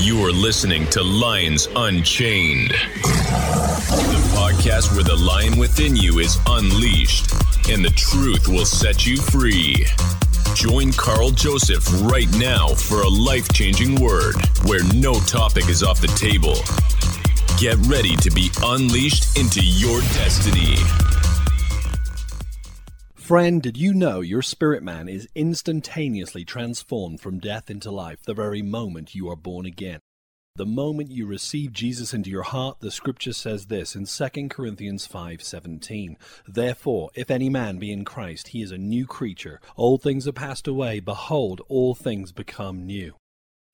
You are listening to Lions Unchained, the podcast where the lion within you is unleashed and the truth will set you free. Join Karl Joseph right now for a life changing word where no topic is off the table. Get ready to be unleashed into your destiny. Friend, did you know your spirit man is instantaneously transformed from death into life the very moment you are born again? The moment you receive Jesus into your heart, the scripture says this in 2 Corinthians 5:17. Therefore, if any man be in Christ, he is a new creature. Old things are passed away; behold, all things become new.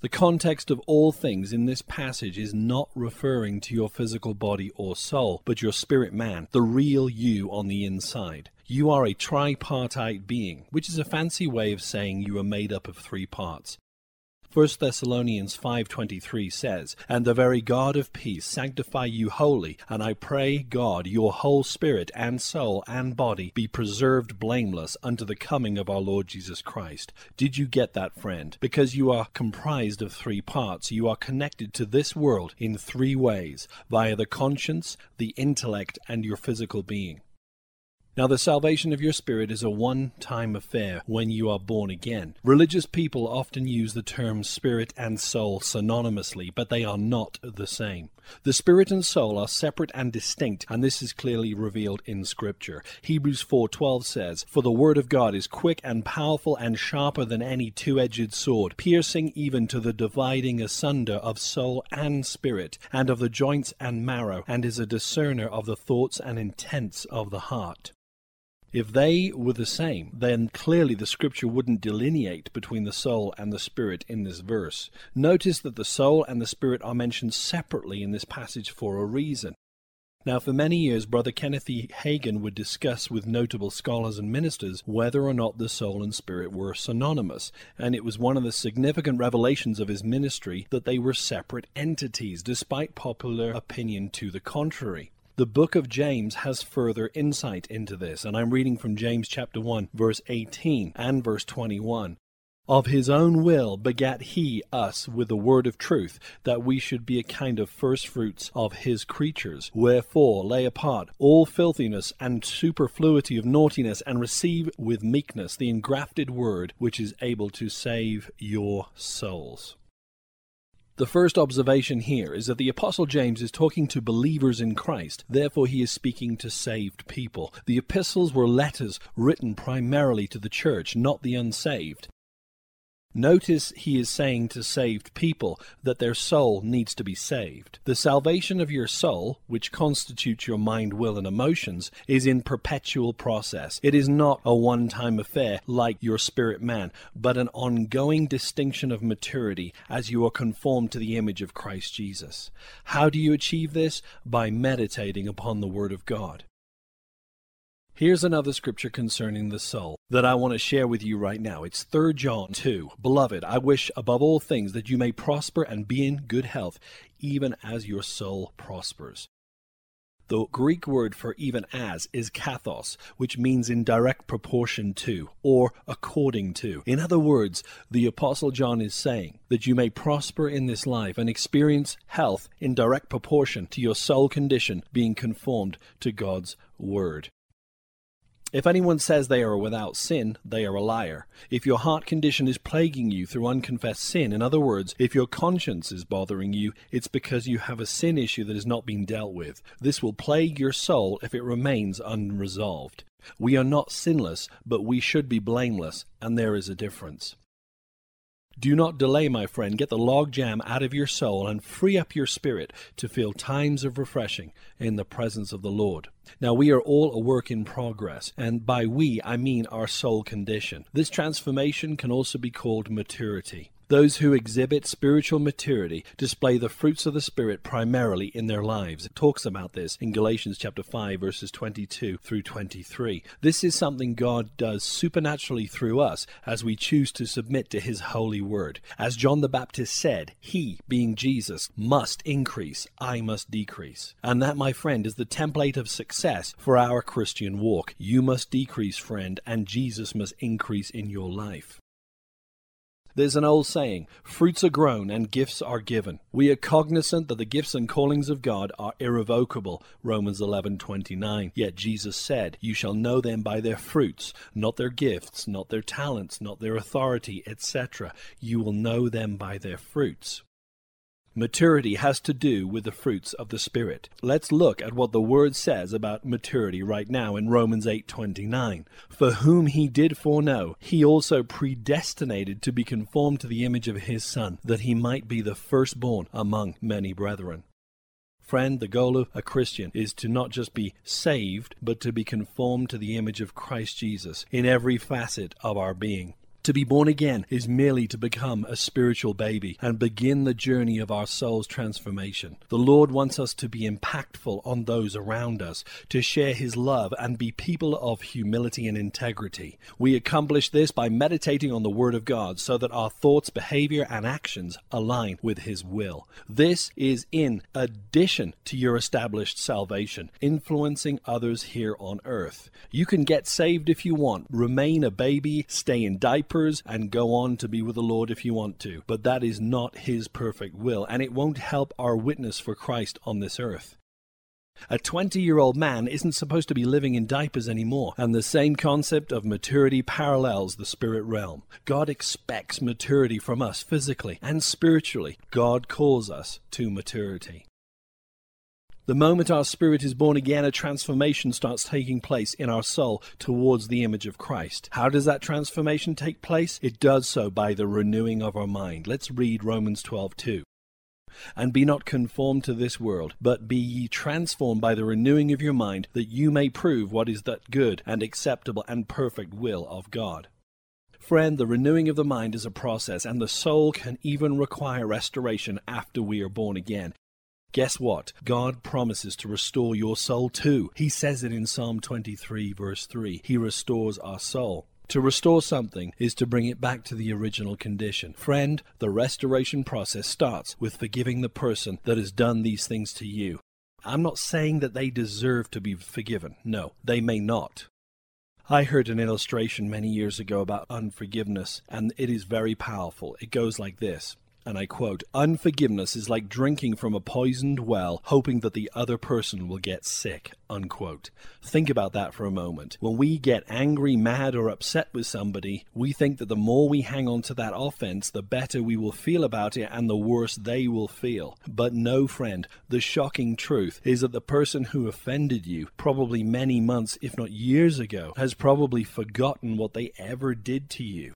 The context of all things in this passage is not referring to your physical body or soul, but your spirit man, the real you on the inside. You are a tripartite being, which is a fancy way of saying you are made up of three parts. 1 Thessalonians 5:23 says, "And the very God of peace sanctify you wholly, and I pray God your whole spirit and soul and body be preserved blameless unto the coming of our Lord Jesus Christ." Did you get that, friend? Because you are comprised of three parts, you are connected to this world in three ways, via the conscience, the intellect, and your physical being. Now, the salvation of your spirit is a one time affair when you are born again. Religious people often use the terms spirit and soul synonymously, but they are not the same. The spirit and soul are separate and distinct, and this is clearly revealed in Scripture. Hebrews 4:12 says, "For the word of God is quick and powerful and sharper than any two-edged sword, piercing even to the dividing asunder of soul and spirit, and of the joints and marrow, and is a discerner of the thoughts and intents of the heart." If they were the same, then clearly the scripture wouldn't delineate between the soul and the spirit in this verse. Notice that the soul and the spirit are mentioned separately in this passage for a reason. Now, for many years, Brother Kenneth E. Hagin would discuss with notable scholars and ministers whether or not the soul and spirit were synonymous, and it was one of the significant revelations of his ministry that they were separate entities, despite popular opinion to the contrary. The book of James has further insight into this, and I'm reading from James chapter 1, verse 18 and verse 21. Of his own will begat he us with the word of truth, that we should be a kind of firstfruits of his creatures. Wherefore lay apart all filthiness and superfluity of naughtiness, and receive with meekness the engrafted word, which is able to save your souls. The first observation here is that the Apostle James is talking to believers in Christ, therefore, he is speaking to saved people. The epistles were letters written primarily to the church, not the unsaved. Notice he is saying to saved people that their soul needs to be saved. The salvation of your soul, which constitutes your mind, will, and emotions, is in perpetual process. It is not a one time affair like your spirit man, but an ongoing distinction of maturity as you are conformed to the image of Christ Jesus. How do you achieve this? By meditating upon the Word of God. Here's another scripture concerning the soul that I want to share with you right now. It's 3 John 2. Beloved, I wish above all things that you may prosper and be in good health, even as your soul prospers. The Greek word for even as is kathos, which means in direct proportion to, or according to. In other words, the Apostle John is saying that you may prosper in this life and experience health in direct proportion to your soul condition being conformed to God's Word. If anyone says they are without sin, they are a liar. If your heart condition is plaguing you through unconfessed sin, in other words, if your conscience is bothering you, it's because you have a sin issue that has not been dealt with. This will plague your soul if it remains unresolved. We are not sinless, but we should be blameless, and there is a difference. Do not delay, my friend. Get the logjam out of your soul and free up your spirit to feel times of refreshing in the presence of the Lord. Now, we are all a work in progress, and by we I mean our soul condition. This transformation can also be called maturity. Those who exhibit spiritual maturity display the fruits of the Spirit primarily in their lives. It talks about this in Galatians chapter 5 verses 22 through 23. This is something God does supernaturally through us as we choose to submit to his holy word. As John the Baptist said, he, being Jesus, must increase, I must decrease. And that, my friend, is the template of success for our Christian walk. You must decrease, friend, and Jesus must increase in your life. There's an old saying, fruits are grown and gifts are given. We are cognizant that the gifts and callings of God are irrevocable, Romans 11:29. Yet Jesus said, "You shall know them by their fruits, not their gifts, not their talents, not their authority, etc. You will know them by their fruits." Maturity has to do with the fruits of the Spirit. Let's look at what the Word says about maturity right now in Romans 8:29. For whom he did foreknow, he also predestinated to be conformed to the image of his Son, that he might be the firstborn among many brethren. Friend, the goal of a Christian is to not just be saved, but to be conformed to the image of Christ Jesus in every facet of our being. To be born again is merely to become a spiritual baby and begin the journey of our soul's transformation. The Lord wants us to be impactful on those around us, to share His love and be people of humility and integrity. We accomplish this by meditating on the Word of God so that our thoughts, behavior, and actions align with His will. This is in addition to your established salvation, influencing others here on earth. You can get saved if you want, remain a baby, stay in diapers and go on to be with the Lord if you want to. But that is not His perfect will, and it won't help our witness for Christ on this earth. A 20 year old man isn't supposed to be living in diapers anymore, and the same concept of maturity parallels the spirit realm. God expects maturity from us physically and spiritually. God calls us to maturity. The moment our spirit is born again, a transformation starts taking place in our soul towards the image of Christ. How does that transformation take place? It does so by the renewing of our mind. Let's read Romans 12:2. And be not conformed to this world, but be ye transformed by the renewing of your mind, that you may prove what is that good and acceptable and perfect will of God. Friend, the renewing of the mind is a process, and the soul can even require restoration after we are born again. Guess what? God promises to restore your soul too. He says it in Psalm 23, verse 3. He restores our soul. To restore something is to bring it back to the original condition. Friend, the restoration process starts with forgiving the person that has done these things to you. I'm not saying that they deserve to be forgiven. No, they may not. I heard an illustration many years ago about unforgiveness, and it is very powerful. It goes like this and I quote, unforgiveness is like drinking from a poisoned well, hoping that the other person will get sick, unquote. Think about that for a moment. When we get angry, mad, or upset with somebody, we think that the more we hang on to that offense, the better we will feel about it and the worse they will feel. But no, friend, the shocking truth is that the person who offended you, probably many months, if not years ago, has probably forgotten what they ever did to you.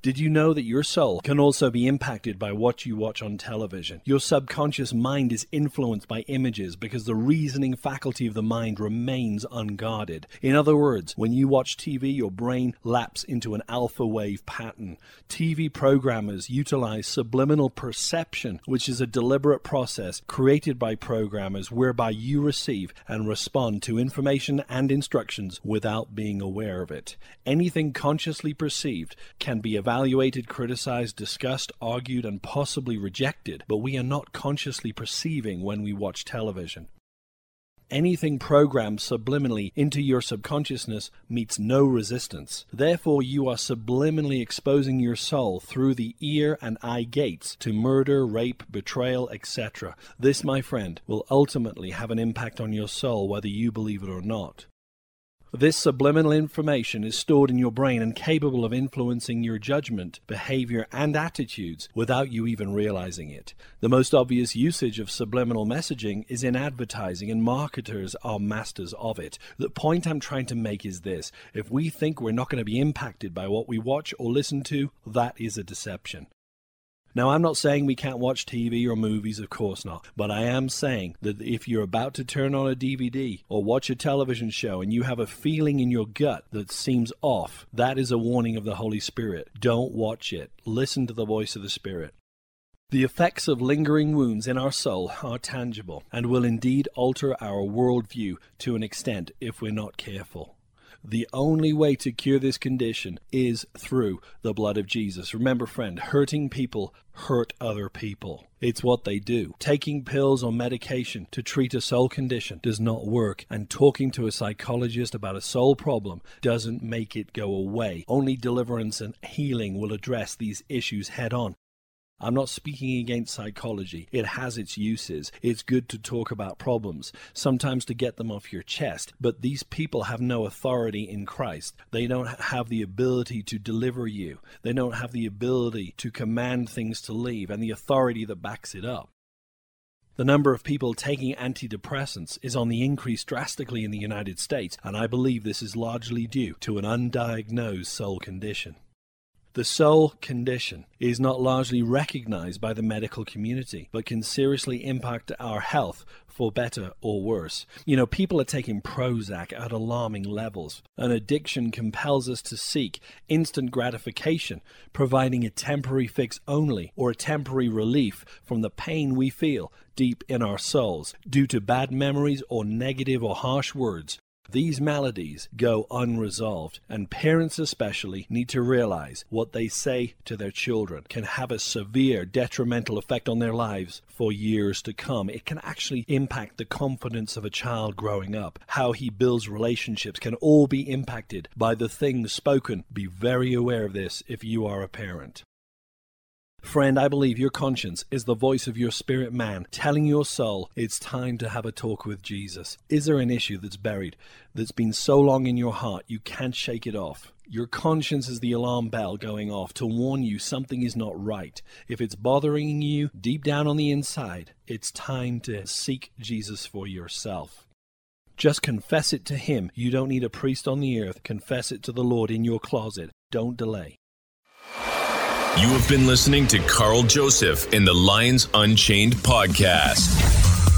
Did you know that your soul can also be impacted by what you watch on television? Your subconscious mind is influenced by images because the reasoning faculty of the mind remains unguarded. In other words, when you watch TV, your brain laps into an alpha wave pattern. TV programmers utilize subliminal perception, which is a deliberate process created by programmers whereby you receive and respond to information and instructions without being aware of it. Anything consciously perceived can be evaluated, criticized, discussed, argued, and possibly rejected, but we are not consciously perceiving when we watch television. Anything programmed subliminally into your subconsciousness meets no resistance. Therefore, you are subliminally exposing your soul through the ear and eye gates to murder, rape, betrayal, etc. This, my friend, will ultimately have an impact on your soul whether you believe it or not. This subliminal information is stored in your brain and capable of influencing your judgment, behavior, and attitudes without you even realizing it. The most obvious usage of subliminal messaging is in advertising, and marketers are masters of it. The point I'm trying to make is this if we think we're not going to be impacted by what we watch or listen to, that is a deception. Now, I'm not saying we can't watch TV or movies, of course not, but I am saying that if you're about to turn on a DVD or watch a television show and you have a feeling in your gut that seems off, that is a warning of the Holy Spirit. Don't watch it. Listen to the voice of the Spirit. The effects of lingering wounds in our soul are tangible and will indeed alter our worldview to an extent if we're not careful. The only way to cure this condition is through the blood of Jesus. Remember, friend, hurting people hurt other people. It's what they do. Taking pills or medication to treat a soul condition does not work, and talking to a psychologist about a soul problem doesn't make it go away. Only deliverance and healing will address these issues head on. I'm not speaking against psychology. It has its uses. It's good to talk about problems, sometimes to get them off your chest. But these people have no authority in Christ. They don't have the ability to deliver you, they don't have the ability to command things to leave and the authority that backs it up. The number of people taking antidepressants is on the increase drastically in the United States, and I believe this is largely due to an undiagnosed soul condition. The soul condition is not largely recognized by the medical community, but can seriously impact our health for better or worse. You know, people are taking Prozac at alarming levels. An addiction compels us to seek instant gratification, providing a temporary fix only or a temporary relief from the pain we feel deep in our souls due to bad memories or negative or harsh words these maladies go unresolved, and parents especially need to realize what they say to their children can have a severe detrimental effect on their lives for years to come. It can actually impact the confidence of a child growing up. How he builds relationships can all be impacted by the things spoken. Be very aware of this if you are a parent. Friend, I believe your conscience is the voice of your spirit man telling your soul it's time to have a talk with Jesus. Is there an issue that's buried, that's been so long in your heart you can't shake it off? Your conscience is the alarm bell going off to warn you something is not right. If it's bothering you deep down on the inside, it's time to seek Jesus for yourself. Just confess it to Him. You don't need a priest on the earth. Confess it to the Lord in your closet. Don't delay. You have been listening to Karl Joseph in the Lions Unchained podcast.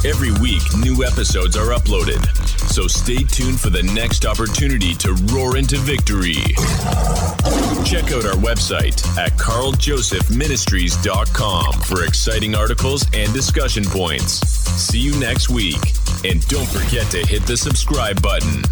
Every week, new episodes are uploaded, so stay tuned for the next opportunity to roar into victory. Check out our website at karljosephministries.com for exciting articles and discussion points. See you next week, and don't forget to hit the subscribe button.